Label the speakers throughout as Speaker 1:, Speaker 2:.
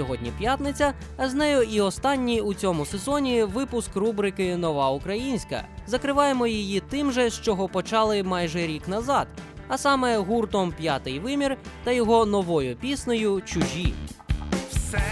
Speaker 1: Сьогодні п'ятниця, а з нею і останній у цьому сезоні випуск рубрики Нова Українська. Закриваємо її тим же, з чого почали майже рік назад, а саме гуртом П'ятий вимір та його новою піснею Чужі.
Speaker 2: Все,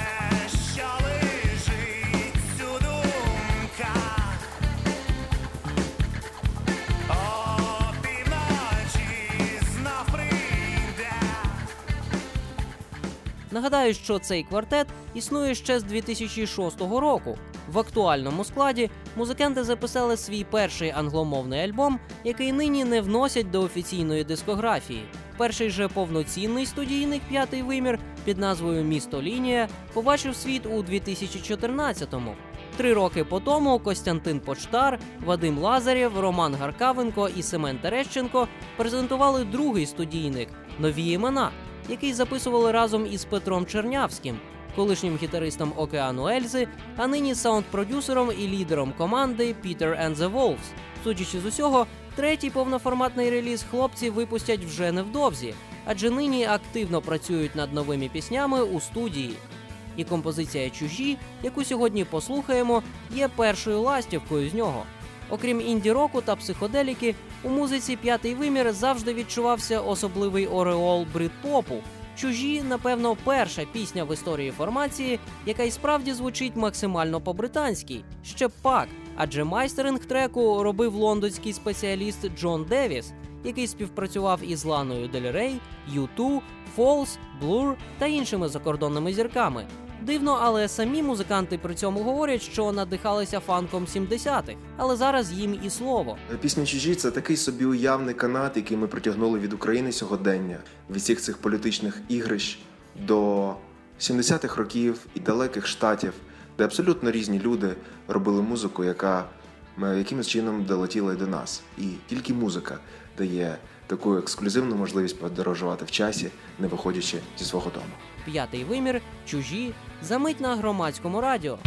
Speaker 1: Нагадаю, що цей квартет існує ще з 2006 року. В актуальному складі музиканти записали свій перший англомовний альбом, який нині не вносять до офіційної дискографії. Перший же повноцінний студійник п'ятий вимір під назвою Місто Лінія побачив світ у 2014-му. Три роки по тому Костянтин Почтар, Вадим Лазарєв, Роман Гаркавенко і Семен Терещенко презентували другий студійник нові імена, який записували разом із Петром Чернявським, колишнім гітаристом Океану Ельзи, а нині саунд-продюсером і лідером команди Peter and the Wolves. Судячи з усього, третій повноформатний реліз хлопці випустять вже невдовзі, адже нині активно працюють над новими піснями у студії. І композиція чужі, яку сьогодні послухаємо, є першою ластівкою з нього. Окрім інді-року та психоделіки, у музиці п'ятий вимір завжди відчувався особливий ореол брит-попу. Чужі, напевно, перша пісня в історії формації, яка й справді звучить максимально по-британськи. Ще пак, адже майстеринг треку робив лондонський спеціаліст Джон Девіс, який співпрацював із Ланою Дель Рей, U2, Falls, Blur та іншими закордонними зірками. Дивно, але самі музиканти при цьому говорять, що надихалися фанком 70-х, але зараз їм і слово.
Speaker 3: Пісня чужі це такий собі уявний канат, який ми притягнули від України сьогодення, від всіх цих політичних ігрищ до 70-х років і далеких штатів, де абсолютно різні люди робили музику, яка якимось чином долетіла і до нас. І тільки музика дає таку ексклюзивну можливість подорожувати в часі, не виходячи зі свого дому.
Speaker 1: П'ятий вимір, чужі, замить на громадському радіо.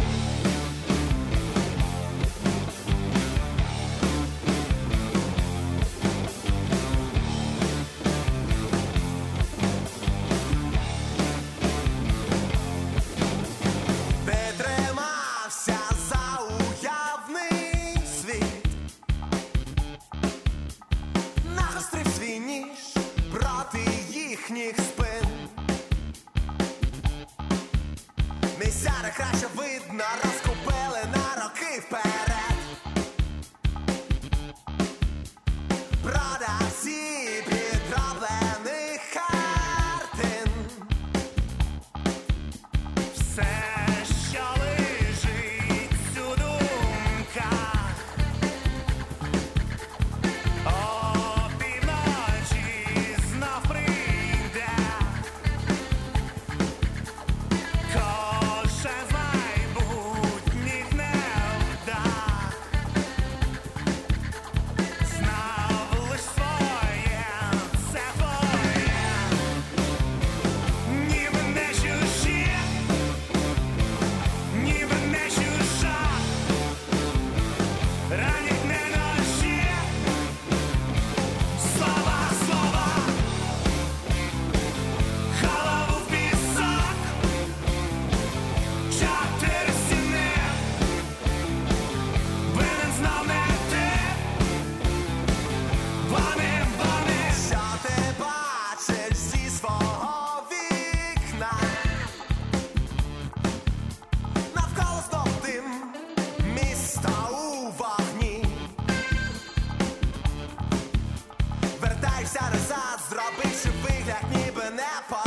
Speaker 2: open that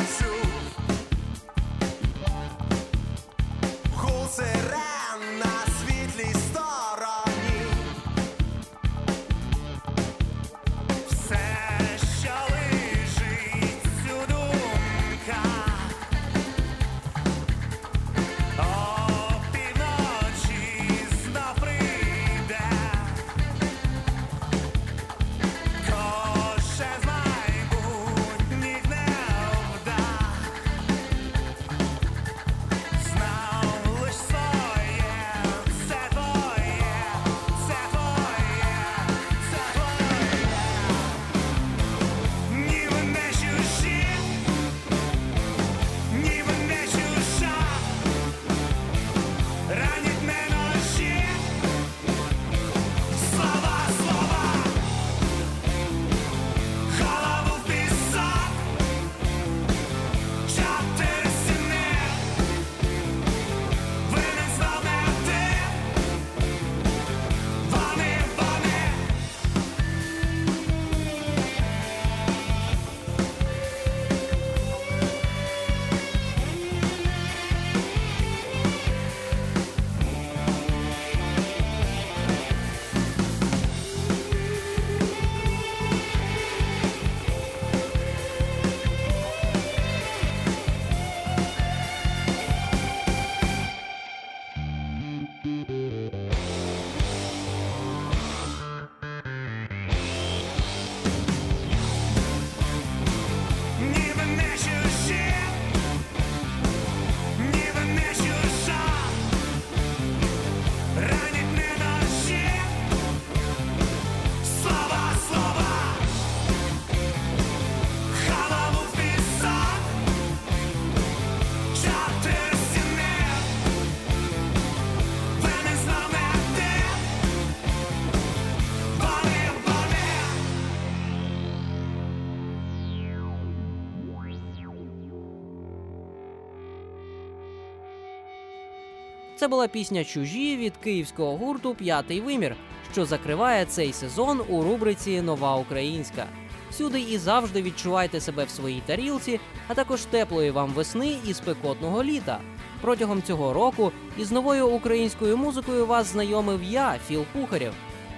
Speaker 1: Це була пісня Чужі від київського гурту П'ятий вимір, що закриває цей сезон у рубриці Нова Українська. Всюди і завжди відчувайте себе в своїй тарілці, а також теплої вам весни і спекотного літа. Протягом цього року із новою українською музикою вас знайомив я, Філ Кухарєв.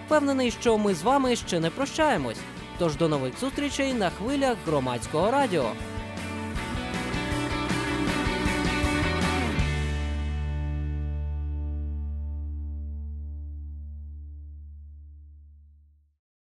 Speaker 1: Впевнений, що ми з вами ще не прощаємось. Тож до нових зустрічей на хвилях громадського радіо.